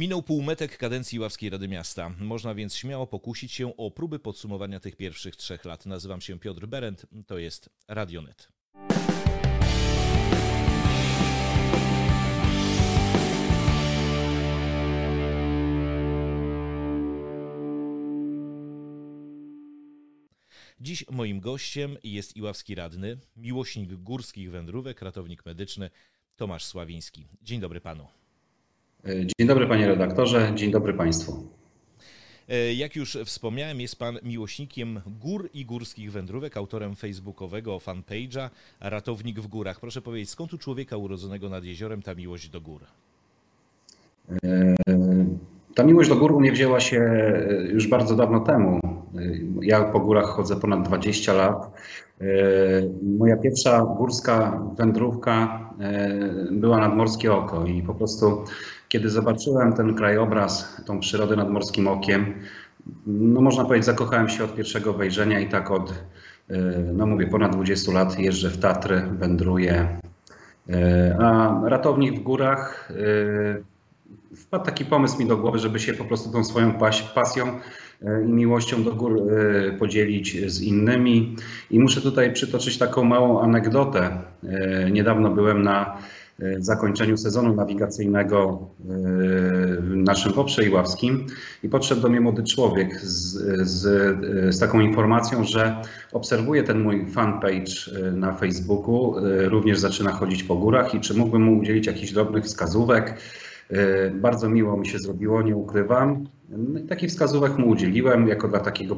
Minął półmetek kadencji Ławskiej Rady Miasta. Można więc śmiało pokusić się o próby podsumowania tych pierwszych trzech lat. Nazywam się Piotr Berend, to jest Radionet. Dziś moim gościem jest iławski radny, miłośnik górskich wędrówek, ratownik medyczny Tomasz Sławiński. Dzień dobry panu. Dzień dobry panie redaktorze, dzień dobry państwu. E, jak już wspomniałem, jest pan miłośnikiem gór i górskich wędrówek, autorem facebookowego fanpage'a Ratownik w Górach. Proszę powiedzieć, skąd u człowieka urodzonego nad jeziorem ta miłość do gór? E, ta miłość do gór u mnie wzięła się e, już bardzo dawno temu. Ja po górach chodzę ponad 20 lat. Moja pierwsza górska wędrówka była nad Morskie Oko i po prostu kiedy zobaczyłem ten krajobraz, tą przyrodę nad morskim okiem, no można powiedzieć, zakochałem się od pierwszego wejrzenia i tak od, e, no mówię, ponad 20 lat jeżdżę w Tatry, wędruję. E, a ratownik w górach, e, wpadł taki pomysł mi do głowy, żeby się po prostu tą swoją pasją i miłością do gór podzielić z innymi. I muszę tutaj przytoczyć taką małą anegdotę. Niedawno byłem na zakończeniu sezonu nawigacyjnego e, naszym Poprze Iławskim i podszedł do mnie młody człowiek z, z, z taką informacją, że obserwuje ten mój fanpage e, na Facebooku, e, również zaczyna chodzić po górach i czy mógłbym mu udzielić jakichś drobnych wskazówek. Bardzo miło mi się zrobiło, nie ukrywam. No takich wskazówek mu udzieliłem jako dla takiego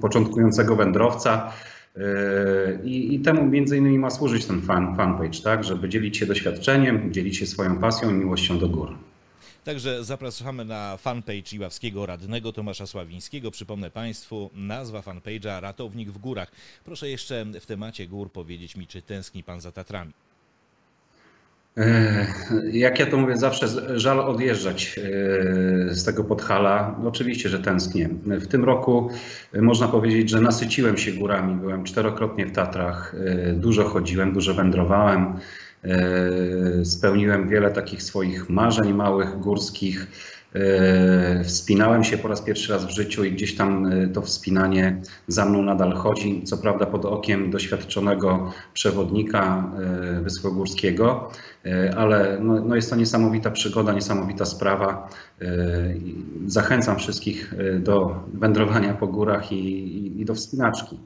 początkującego wędrowca. Yy, I, I, temu między innymi ma służyć ten fan, fanpage, tak, żeby dzielić się doświadczeniem, dzielić się swoją pasją i miłością do gór. Także zapraszamy na fanpage Iławskiego Radnego Tomasza Sławińskiego. Przypomnę Państwu, nazwa fanpage'a Ratownik w Górach. Proszę jeszcze w temacie gór powiedzieć mi, czy tęskni Pan za Tatrami? Jak ja to mówię zawsze, żal odjeżdżać e, z tego Podhala. Oczywiście, że tęsknię. W tym roku e, można powiedzieć, że nasyciłem się górami. Byłem czterokrotnie w Tatrach, e, dużo chodziłem, dużo wędrowałem. Spełniłem wiele takich swoich marzeń małych, górskich. Wspinałem się po raz pierwszy raz w życiu i gdzieś tam to wspinanie za mną nadal chodzi. Co prawda pod okiem doświadczonego przewodnika Wysłogórskiego, ale no, no jest to niesamowita przygoda, niesamowita sprawa. Zachęcam wszystkich do wędrowania po górach i, i, do wspinaczki.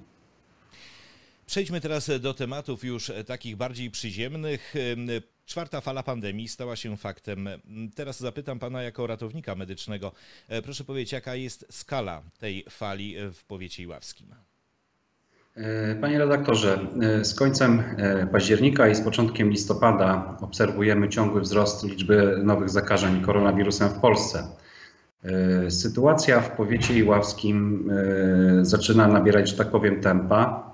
Przejdźmy teraz do tematów już takich bardziej przyziemnych. Czwarta fala pandemii stała się faktem. Teraz zapytam pana jako ratownika medycznego. E, proszę powiedzieć, jaka jest skala tej fali w powiecie iławskim? E, panie redaktorze, e, z końcem października i z początkiem listopada obserwujemy ciągły wzrost liczby nowych zakażeń koronawirusem w Polsce. Sytuacja w powiecie iławskim zaczyna nabierać, że tak powiem, tempa.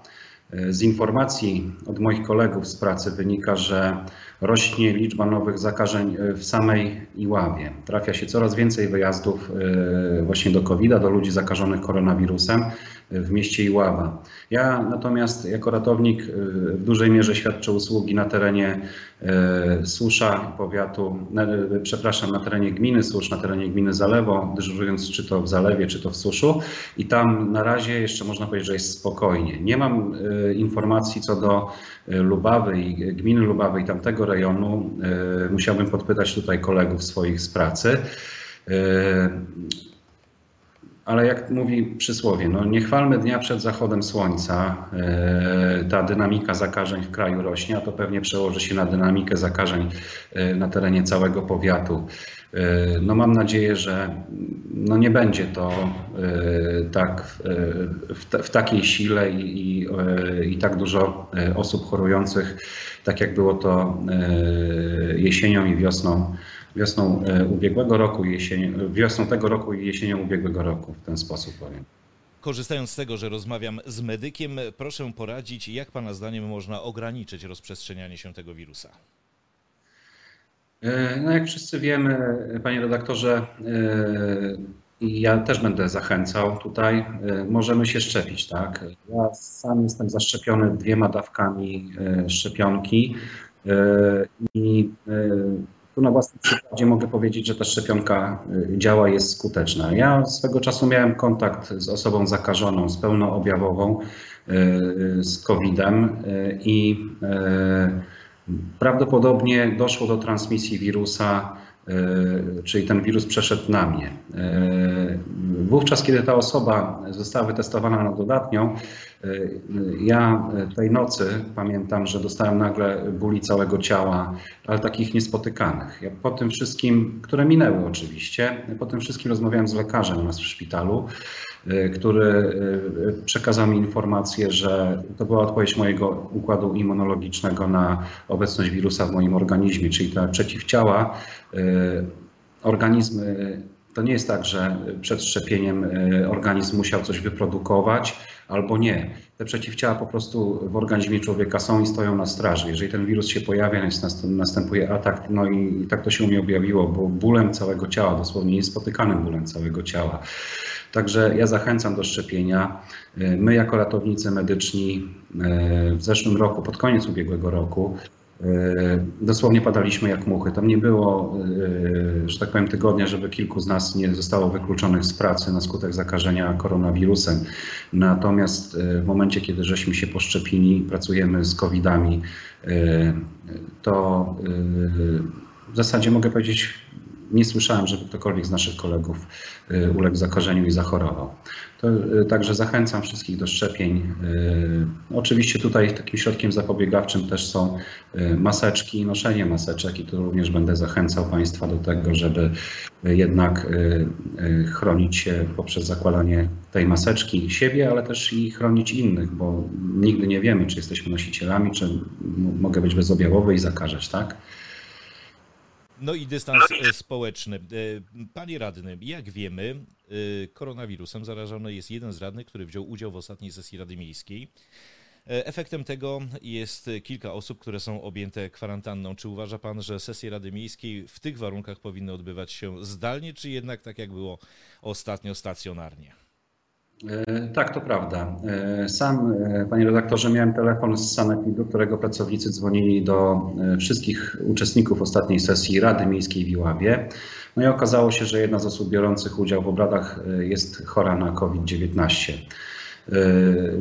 Z informacji od moich kolegów z pracy wynika, że rośnie liczba nowych zakażeń e, w samej Iławie. Trafia się coraz więcej wyjazdów e, właśnie do covid do ludzi zakażonych koronawirusem e, w mieście Iława. Ja natomiast jako ratownik w dużej mierze świadczę usługi na terenie Susza powiatu, przepraszam, na terenie gminy Susz, na terenie gminy Zalewo, dyżurując czy to w Zalewie, czy to w Suszu i tam na razie jeszcze można powiedzieć, że jest spokojnie. Nie mam informacji co do Lubawy i gminy Lubawy i tamtego rejonu. E, musiałbym podpytać tutaj kolegów swoich z pracy. E, ale jak mówi przysłowie, no nie chwalmy dnia przed zachodem słońca. E, ta dynamika zakażeń w kraju rośnie, a to pewnie przełoży się na dynamikę zakażeń na terenie całego powiatu. No mam nadzieję, że no nie będzie to tak w, w, takiej sile i, i, i tak dużo osób chorujących tak jak było to e, jesienią i wiosną, wiosną e, ubiegłego roku, jesień, wiosną tego roku i jesienią ubiegłego roku, w ten sposób powiem. Korzystając z tego, że rozmawiam z medykiem, proszę poradzić, jak Pana zdaniem można ograniczyć rozprzestrzenianie się tego wirusa? E, no jak wszyscy wiemy, panie redaktorze, i ja też będę zachęcał tutaj, możemy się szczepić, tak? Ja sam jestem zaszczepiony dwiema dawkami szczepionki i tu na własnym przykładzie mogę powiedzieć, że ta szczepionka działa, jest skuteczna. Ja swego czasu miałem kontakt z osobą zakażoną, z pełnoobjawową, z COVID-em i prawdopodobnie doszło do transmisji wirusa czyli ten wirus przeszedł na mnie. Wówczas, kiedy ta osoba została wytestowana na dodatnią, ja tej nocy pamiętam, że dostałem nagle bóli całego ciała, ale takich niespotykanych. Ja po tym wszystkim, które minęły oczywiście, po tym wszystkim rozmawiałem z lekarzem u nas w szpitalu. Y, który przekazał mi informację, że to była odpowiedź mojego układu immunologicznego na obecność wirusa w moim organizmie, czyli te przeciwciała, organizmy to nie jest tak, że przed szczepieniem organizm musiał coś wyprodukować albo nie. Te przeciwciała po prostu w organizmie człowieka są i stoją na straży. Jeżeli ten wirus się pojawia, następuje atak, no i tak to się u mnie objawiło, bo bólem całego ciała, dosłownie niespotykanym bólem całego ciała. Także ja zachęcam do szczepienia. My jako ratownicy medyczni e, w zeszłym roku, pod koniec ubiegłego roku, dosłownie padaliśmy jak muchy. Tam nie było, e, że tak powiem, tygodnia, żeby kilku z nas nie zostało wykluczonych z pracy na skutek zakażenia koronawirusem. Natomiast w momencie, kiedy żeśmy się poszczepili, pracujemy z COVID-ami, to w zasadzie mogę powiedzieć, nie słyszałem, żeby ktokolwiek z naszych kolegów uległ zakażeniu i zachorował. Y, także zachęcam wszystkich do szczepień. Y, oczywiście tutaj takim środkiem zapobiegawczym też są maseczki i noszenie maseczek i tu również będę zachęcał Państwa do tego, żeby jednak chronić się poprzez zakładanie tej maseczki siebie, ale też i chronić innych, bo nigdy nie wiemy, czy jesteśmy nosicielami, czy mogę być bezobjawowy i zakażać, tak? No i dystans e, społeczny. E, panie radny, jak wiemy, e, koronawirusem zarażony jest jeden z radnych, który wziął udział w ostatniej sesji Rady Miejskiej. Efektem tego jest kilka osób, które są objęte kwarantanną. Czy uważa pan, że sesje Rady Miejskiej w tych warunkach powinny odbywać się zdalnie, czy jednak tak jak było ostatnio stacjonarnie? E, tak, to prawda. E, sam, e, panie redaktorze, miałem telefon z sanepidu, którego pracownicy dzwonili do wszystkich uczestników ostatniej sesji Rady Miejskiej w Iławie. No i okazało się, że jedna z osób biorących udział w obradach jest chora na COVID-19.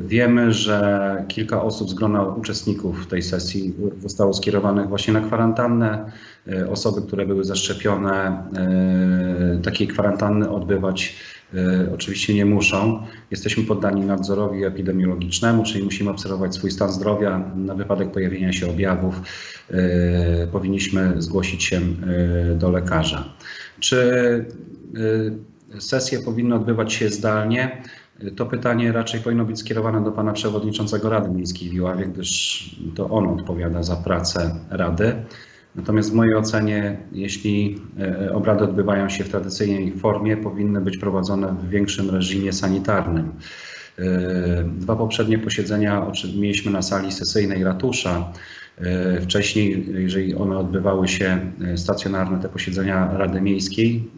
Wiemy, że kilka osób z grona uczestników tej sesji zostało skierowanych właśnie na kwarantannę. Osoby, które były zaszczepione, takiej kwarantanny odbywać oczywiście nie muszą. Jesteśmy poddani nadzorowi epidemiologicznemu, czyli musimy obserwować swój stan zdrowia. Na wypadek pojawienia się objawów e, powinniśmy zgłosić się e, do lekarza. Czy sesje powinny odbywać się zdalnie? To pytanie raczej powinno być skierowane do pana przewodniczącego Rady Miejskiej w Iławie, gdyż to on odpowiada za pracę Rady. Natomiast w mojej ocenie, jeśli e, obrady odbywają się w tradycyjnej formie, powinny być prowadzone w większym reżimie sanitarnym. E, dwa poprzednie posiedzenia mieliśmy na sali sesyjnej ratusza. E, wcześniej, jeżeli one odbywały się stacjonarne, te posiedzenia Rady Miejskiej,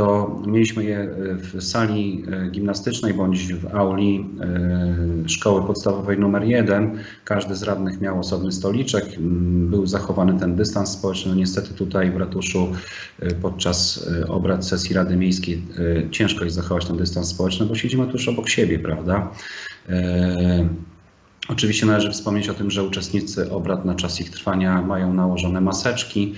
to mieliśmy je w sali e, gimnastycznej bądź w auli e, szkoły podstawowej numer 1. Każdy z radnych miał osobny stoliczek, był zachowany ten dystans społeczny. No niestety tutaj w ratuszu e, podczas obrad sesji Rady Miejskiej ciężko jest zachować ten dystans społeczny, bo siedzimy tuż obok siebie, prawda? Oczywiście należy wspomnieć o tym, że uczestnicy obrad na czas ich trwania mają nałożone maseczki.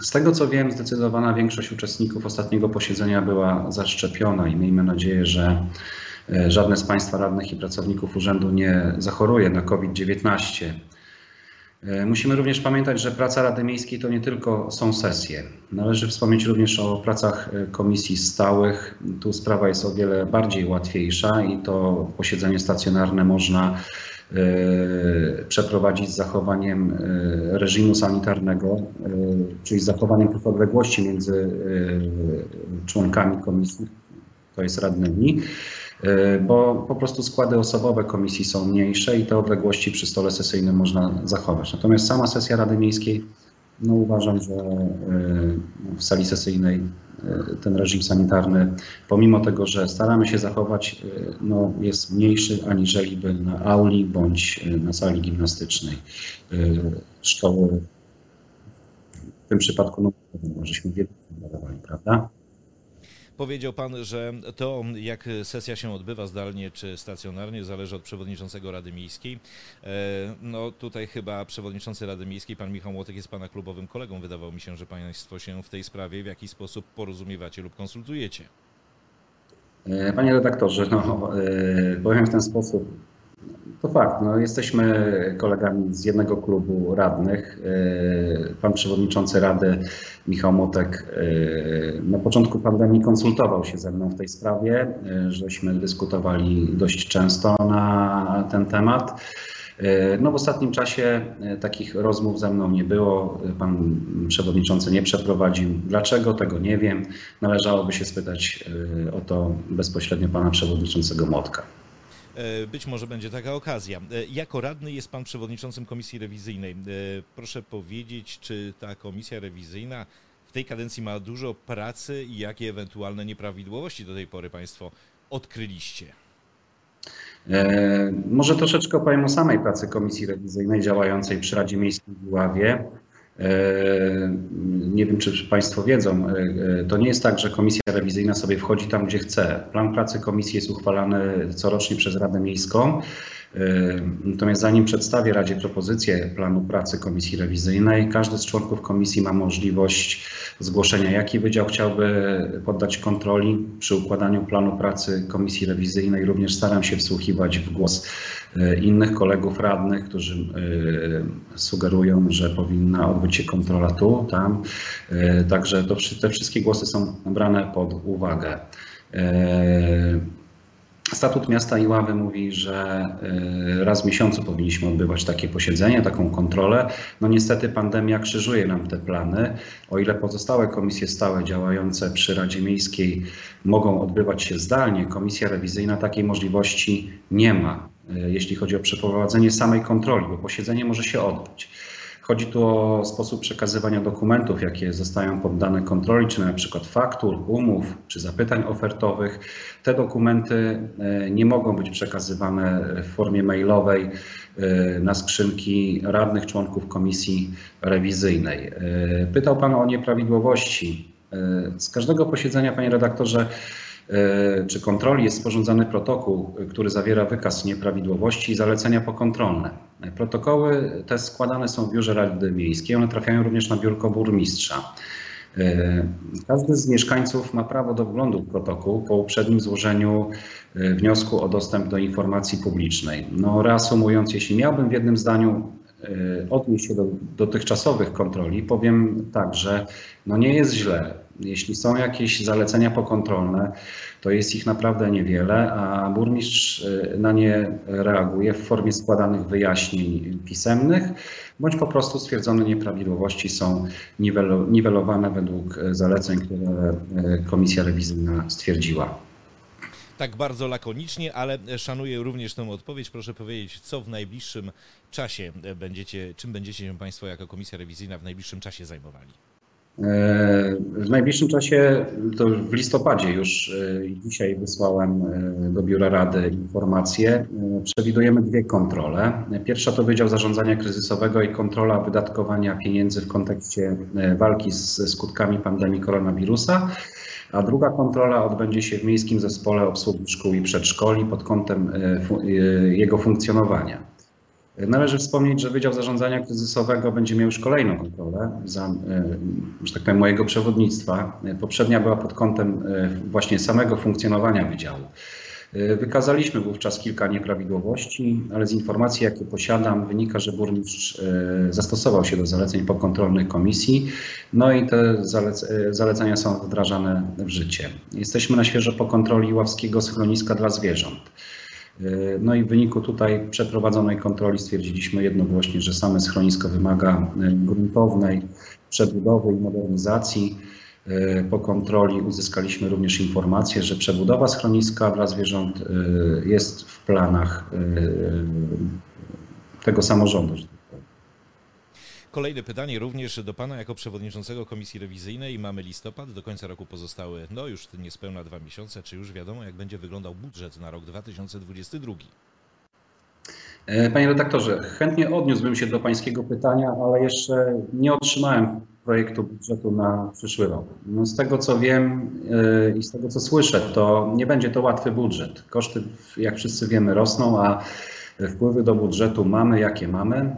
Z tego co wiem, zdecydowana większość uczestników ostatniego posiedzenia była zaszczepiona i miejmy nadzieję, że e, żadne z Państwa radnych i pracowników urzędu nie zachoruje na COVID-19. E, musimy również pamiętać, że praca Rady Miejskiej to nie tylko są sesje. Należy wspomnieć również o pracach e, komisji stałych. Tu sprawa jest o wiele bardziej łatwiejsza i to posiedzenie stacjonarne można przeprowadzić z zachowaniem e, reżimu sanitarnego, e, czyli z zachowaniem tych odległości między członkami komisji, to jest radnymi, bo po prostu składy osobowe komisji są mniejsze i te odległości przy stole sesyjnym można zachować. Natomiast sama sesja Rady Miejskiej no uważam, że e, w sali sesyjnej e, ten reżim sanitarny, pomimo tego, że staramy się zachować, e, no, jest mniejszy aniżeli by na auli bądź na sali gimnastycznej szkoły w tym przypadku no, żeśmy wiele prawda? Powiedział pan, że to, jak sesja się odbywa zdalnie czy stacjonarnie, zależy od przewodniczącego Rady Miejskiej. E, no tutaj chyba przewodniczący Rady Miejskiej, pan Michał Młotek, jest pana klubowym kolegą. Wydawało mi się, że państwo się w tej sprawie w jakiś sposób porozumiewacie lub konsultujecie. E, panie redaktorze, no, e, powiem w ten sposób. To fakt, no, jesteśmy kolegami z jednego klubu radnych. E, pan przewodniczący Rady Michał Motek na początku pandemii konsultował się ze mną w tej sprawie, żeśmy dyskutowali dość często na ten temat. No w ostatnim czasie takich rozmów ze mną nie było. Pan przewodniczący nie przeprowadził. Dlaczego? Tego nie wiem. Należałoby się spytać o to bezpośrednio pana przewodniczącego Motka. E, być może będzie taka okazja. E, jako radny jest pan przewodniczącym komisji rewizyjnej. E, proszę powiedzieć, czy ta komisja rewizyjna w tej kadencji ma dużo pracy i jakie ewentualne nieprawidłowości do tej pory państwo odkryliście? Może troszeczkę opowiem o samej pracy komisji rewizyjnej działającej przy Radzie Miejskiej w Iławie. E, nie wiem, czy Państwo wiedzą, e, to nie jest tak, że komisja rewizyjna sobie wchodzi tam, gdzie chce. Plan pracy komisji jest uchwalany corocznie przez Radę Miejską. E, natomiast zanim przedstawię Radzie propozycję planu pracy komisji rewizyjnej, każdy z członków komisji ma możliwość zgłoszenia, jaki wydział chciałby poddać kontroli przy układaniu planu pracy komisji rewizyjnej. Również staram się wsłuchiwać w głos e, innych kolegów radnych, którzy e, sugerują, że powinna odbyć się kontrola tu, tam. Także to, te wszystkie głosy są brane pod uwagę. Statut miasta Iławy mówi, że y, raz w miesiącu powinniśmy odbywać takie posiedzenie, taką kontrolę. No niestety pandemia krzyżuje nam te plany. O ile pozostałe komisje stałe działające przy Radzie Miejskiej mogą odbywać się zdalnie, komisja rewizyjna takiej możliwości nie ma, y, jeśli chodzi o przeprowadzenie samej kontroli, bo posiedzenie może się odbyć. Chodzi tu o sposób przekazywania dokumentów, jakie zostają poddane kontroli, czy na przykład faktur, umów, czy zapytań ofertowych. Te dokumenty e, nie mogą być przekazywane w formie mailowej e, na skrzynki radnych członków komisji rewizyjnej. E, pytał Pan o nieprawidłowości. Z każdego posiedzenia, panie redaktorze, czy kontroli jest sporządzany protokół, który zawiera wykaz nieprawidłowości i zalecenia pokontrolne. Protokoły te składane są w biurze Rady Miejskiej, one trafiają również na biurko burmistrza. E, każdy z mieszkańców ma prawo do wglądu w protokół po uprzednim złożeniu e, wniosku o dostęp do informacji publicznej. No, reasumując, jeśli miałbym w jednym zdaniu odnieść się do dotychczasowych kontroli, powiem tak, że no nie jest źle. Jeśli są jakieś zalecenia pokontrolne, to jest ich naprawdę niewiele, a burmistrz y, na nie reaguje w formie składanych wyjaśnień pisemnych, bądź po prostu stwierdzone nieprawidłowości są niwelowane według zaleceń, które y, komisja rewizyjna stwierdziła. Tak bardzo lakonicznie, ale szanuję również tę odpowiedź. Proszę powiedzieć, co w najbliższym czasie będziecie, czym będziecie się Państwo jako komisja rewizyjna w najbliższym czasie zajmowali? E, w najbliższym czasie, to w listopadzie już e, dzisiaj wysłałem e, do Biura Rady informacje. Przewidujemy dwie kontrole. Pierwsza to Wydział Zarządzania Kryzysowego i kontrola wydatkowania pieniędzy w kontekście walki z skutkami pandemii koronawirusa. A druga kontrola odbędzie się w Miejskim Zespole Obsługi Szkół i Przedszkoli pod kątem jego funkcjonowania. Należy wspomnieć, że Wydział Zarządzania Kryzysowego będzie miał już kolejną kontrolę za, e, że tak powiem, mojego przewodnictwa. Poprzednia była pod kątem e, właśnie samego funkcjonowania wydziału. E, wykazaliśmy wówczas kilka nieprawidłowości, ale z informacji, jakie posiadam, wynika, że burmistrz zastosował się do zaleceń pokontrolnych komisji, no i te zalecenia są wdrażane w życie. Jesteśmy na świeżo po kontroli ławskiego schroniska dla zwierząt. E, no i w wyniku tutaj przeprowadzonej kontroli stwierdziliśmy jednogłośnie, że same schronisko wymaga e, gruntownej przebudowy i modernizacji. E, po kontroli uzyskaliśmy również informację, że przebudowa schroniska dla zwierząt jest w planach tego samorządu. Kolejne pytanie również do Pana jako przewodniczącego Komisji Rewizyjnej. Mamy listopad, do końca roku pozostały no już niespełna dwa miesiące. Czy już wiadomo, jak będzie wyglądał budżet na rok 2022? E, panie redaktorze, chętnie odniósłbym się do Pańskiego pytania, ale jeszcze nie otrzymałem projektu budżetu na przyszły rok. No z tego co wiem i z tego co słyszę, to nie będzie to łatwy budżet. Koszty, jak wszyscy wiemy, rosną, a wpływy do budżetu mamy, jakie mamy.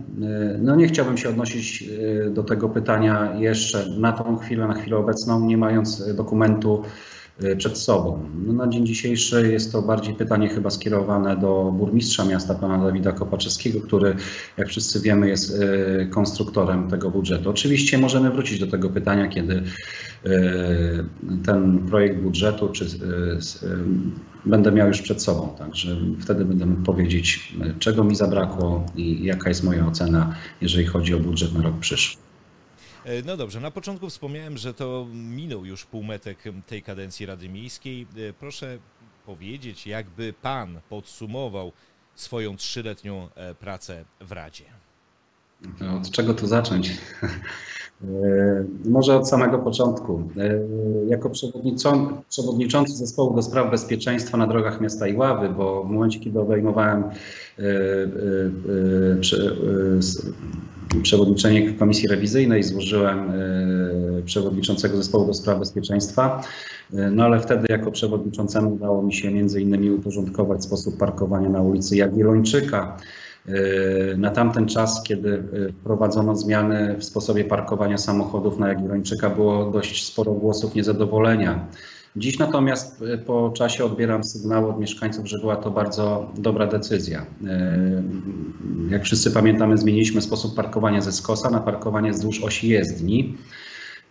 No nie chciałbym się odnosić do tego pytania jeszcze na tą chwilę, na chwilę obecną, nie mając dokumentu E, przed sobą. No na dzień dzisiejszy jest to bardziej pytanie chyba skierowane do burmistrza miasta, pana Dawida Kopaczewskiego, który, jak wszyscy wiemy, jest e, konstruktorem tego budżetu. Oczywiście możemy wrócić do tego pytania, kiedy e, ten projekt budżetu czy, będę miał już przed sobą, także wtedy będę mógł powiedzieć, czego mi zabrakło i jaka jest moja ocena, jeżeli chodzi o budżet na rok przyszły. E, no dobrze, na początku wspomniałem, że to minął już półmetek tej kadencji Rady Miejskiej. E, proszę powiedzieć, jakby pan podsumował swoją trzyletnią e, pracę w Radzie. No, od czego tu zacząć? Może od samego początku. Jako przewodniczący zespołu do spraw bezpieczeństwa na drogach miasta Iławy, bo w momencie, kiedy obejmowałem przewodniczenie Komisji Rewizyjnej, złożyłem e, przewodniczącego zespołu do spraw bezpieczeństwa. E, no ale wtedy jako przewodniczącemu udało mi się między innymi uporządkować sposób parkowania na ulicy Jagiellończyka. E, na tamten czas, kiedy wprowadzono zmiany w sposobie parkowania samochodów na Jagiellończyka, było dość sporo głosów niezadowolenia. Dziś natomiast e, po czasie odbieram sygnały od mieszkańców, że była to bardzo dobra decyzja. E, jak wszyscy pamiętamy, zmieniliśmy sposób parkowania ze skosa na parkowanie wzdłuż osi jezdni.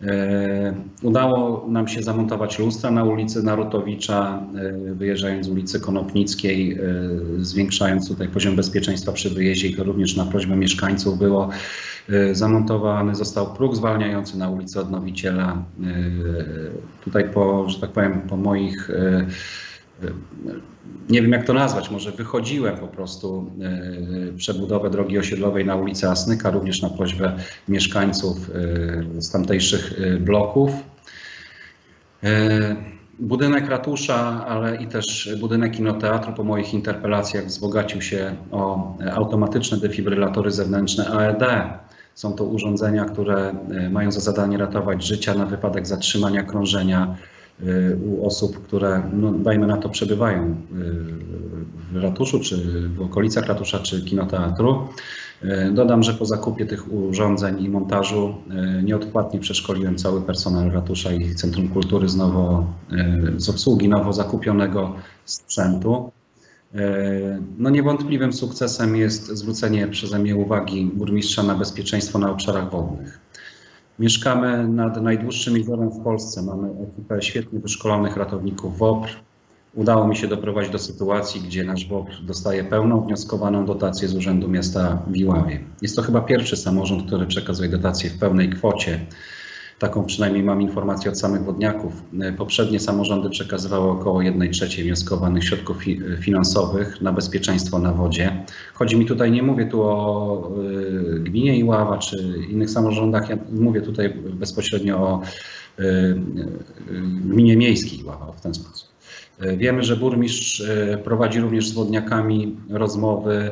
E, udało nam się zamontować lustra na ulicy Narutowicza, wyjeżdżając z ulicy Konopnickiej, zwiększając tutaj poziom bezpieczeństwa przy wyjeździe i to również na prośbę mieszkańców było E, zamontowany został próg zwalniający na ulicy Odnowiciela. E, tutaj po, że tak powiem, po moich e, nie wiem jak to nazwać, może wychodziłem po prostu przebudowę drogi osiedlowej na ulicy Asnyka, również na prośbę mieszkańców z tamtejszych bloków. Budynek ratusza, ale i też budynek kinoteatru po moich interpelacjach wzbogacił się o automatyczne defibrylatory zewnętrzne AED. Są to urządzenia, które e, mają za zadanie ratować życia na wypadek zatrzymania krążenia e, u osób, które, no, dajmy na to, przebywają e, w ratuszu, czy w okolicach ratusza, czy kinoteatru. Dodam, że po zakupie tych urządzeń i montażu nieodpłatnie przeszkoliłem cały personel ratusza i Centrum Kultury z, nowo, z obsługi nowo zakupionego sprzętu. No niewątpliwym sukcesem jest zwrócenie przeze mnie uwagi burmistrza na bezpieczeństwo na obszarach wodnych. Mieszkamy nad najdłuższym jeziorem w Polsce. Mamy ekipę świetnie wyszkolonych ratowników WOPR. Udało mi się doprowadzić do sytuacji, gdzie nasz WOPR dostaje pełną wnioskowaną dotację z Urzędu Miasta w Iławie. Jest to chyba pierwszy samorząd, który przekazuje dotację w pełnej kwocie. Taką przynajmniej mam informację od samych wodniaków. Poprzednie samorządy przekazywały około 1 trzeciej wnioskowanych środków finansowych na bezpieczeństwo na wodzie. Chodzi mi tutaj, nie mówię tu o y, gminie Iława czy innych samorządach, ja mówię tutaj bezpośrednio o gminie miejskiej Iława w ten sposób. Wiemy, że burmistrz prowadzi również z wodniakami rozmowy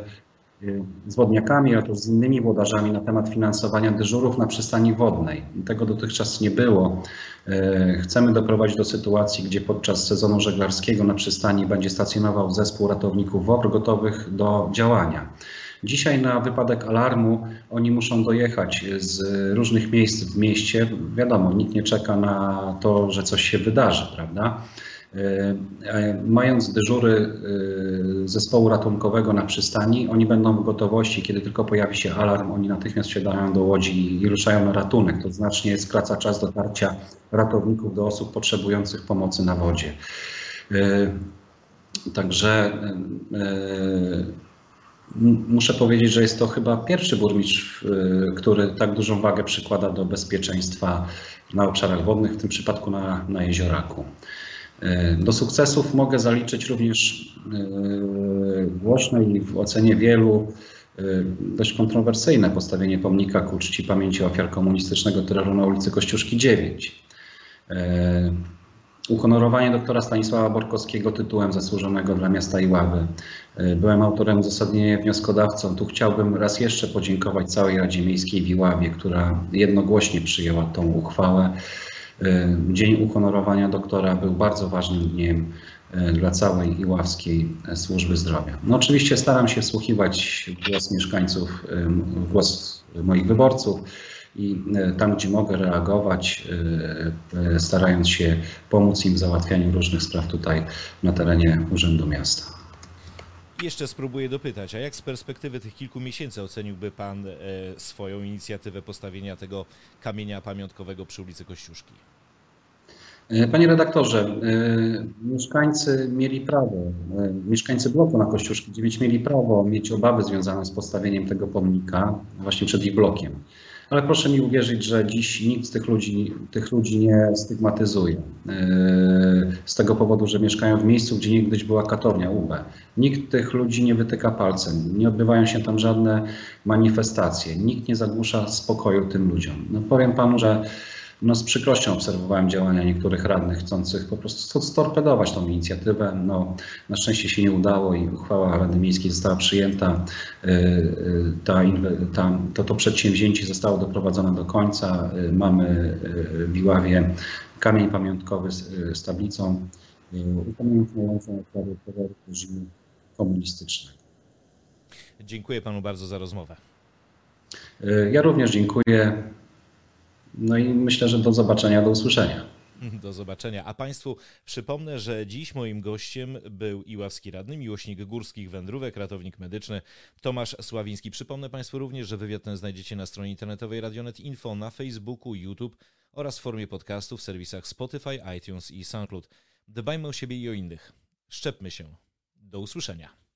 z wodniakami, a też z innymi włodarzami na temat finansowania dyżurów na przystani wodnej. Tego dotychczas nie było. E, chcemy doprowadzić do sytuacji, gdzie podczas sezonu żeglarskiego na przystani będzie stacjonował zespół ratowników WOPR gotowych do działania. Dzisiaj na wypadek alarmu oni muszą dojechać z różnych miejsc w mieście. Wiadomo, nikt nie czeka na to, że coś się wydarzy, prawda? E, e, mając dyżury e, zespołu ratunkowego na przystani, oni będą w gotowości, kiedy tylko pojawi się alarm, oni natychmiast siadają do łodzi i ruszają na ratunek. To znacznie skraca czas dotarcia ratowników do osób potrzebujących pomocy na wodzie. Także muszę powiedzieć, że jest to chyba pierwszy burmistrz, który tak dużą wagę przykłada do bezpieczeństwa na obszarach wodnych, w tym przypadku na, na jezioraku. E, do sukcesów mogę zaliczyć również e, głośne i w ocenie wielu e, dość kontrowersyjne postawienie pomnika ku czci pamięci ofiar komunistycznego terroru na ulicy Kościuszki 9. uhonorowanie doktora Stanisława Borkowskiego tytułem zasłużonego dla miasta Iławy. Byłem autorem uzasadnienia wnioskodawcą. Tu chciałbym raz jeszcze podziękować całej Radzie Miejskiej w Iławie, która jednogłośnie przyjęła tą uchwałę. Dzień uhonorowania doktora był bardzo ważnym dniem dla całej Iławskiej Służby Zdrowia. No oczywiście staram się wsłuchiwać głos mieszkańców, głos moich wyborców i e, tam, gdzie mogę reagować, e, e, starając się pomóc im w załatwianiu różnych spraw tutaj na terenie Urzędu Miasta. Jeszcze spróbuję dopytać, a jak z perspektywy tych kilku miesięcy oceniłby Pan swoją inicjatywę postawienia tego kamienia pamiątkowego przy ulicy Kościuszki? Panie redaktorze, mieszkańcy mieli prawo, mieszkańcy bloku na Kościuszki 9 mieli prawo mieć obawy związane z postawieniem tego pomnika właśnie przed ich blokiem. Ale proszę mi uwierzyć, że dziś nikt z tych ludzi, tych ludzi nie stygmatyzuje. Yy, z tego powodu, że mieszkają w miejscu, gdzie niegdyś była katornia UB. Nikt tych ludzi nie wytyka palcem, nie odbywają się tam żadne manifestacje, nikt nie zagłusza spokoju tym ludziom. No powiem panu, że no z przykrością obserwowałem działania niektórych radnych chcących po prostu storpedować tą inicjatywę. No, na szczęście się nie udało i uchwała Rady Miejskiej została przyjęta. Y, y, ta, ta, to, to przedsięwzięcie zostało doprowadzone do końca. Y, mamy w Iławie kamień pamiątkowy z, z tablicą upamiętniającą ofiary terroru reżimu komunistycznego. Dziękuję panu bardzo za rozmowę. Ja również dziękuję. No i myślę, że do zobaczenia, do usłyszenia. Do zobaczenia. A Państwu przypomnę, że dziś moim gościem był iławski radny, miłośnik górskich wędrówek, ratownik medyczny Tomasz Sławiński. Przypomnę Państwu również, że wywiad ten znajdziecie na stronie internetowej Radionet Info, na Facebooku, YouTube oraz w formie podcastu w serwisach Spotify, iTunes i SoundCloud. Dbajmy o siebie i o innych. Szczepmy się. Do usłyszenia.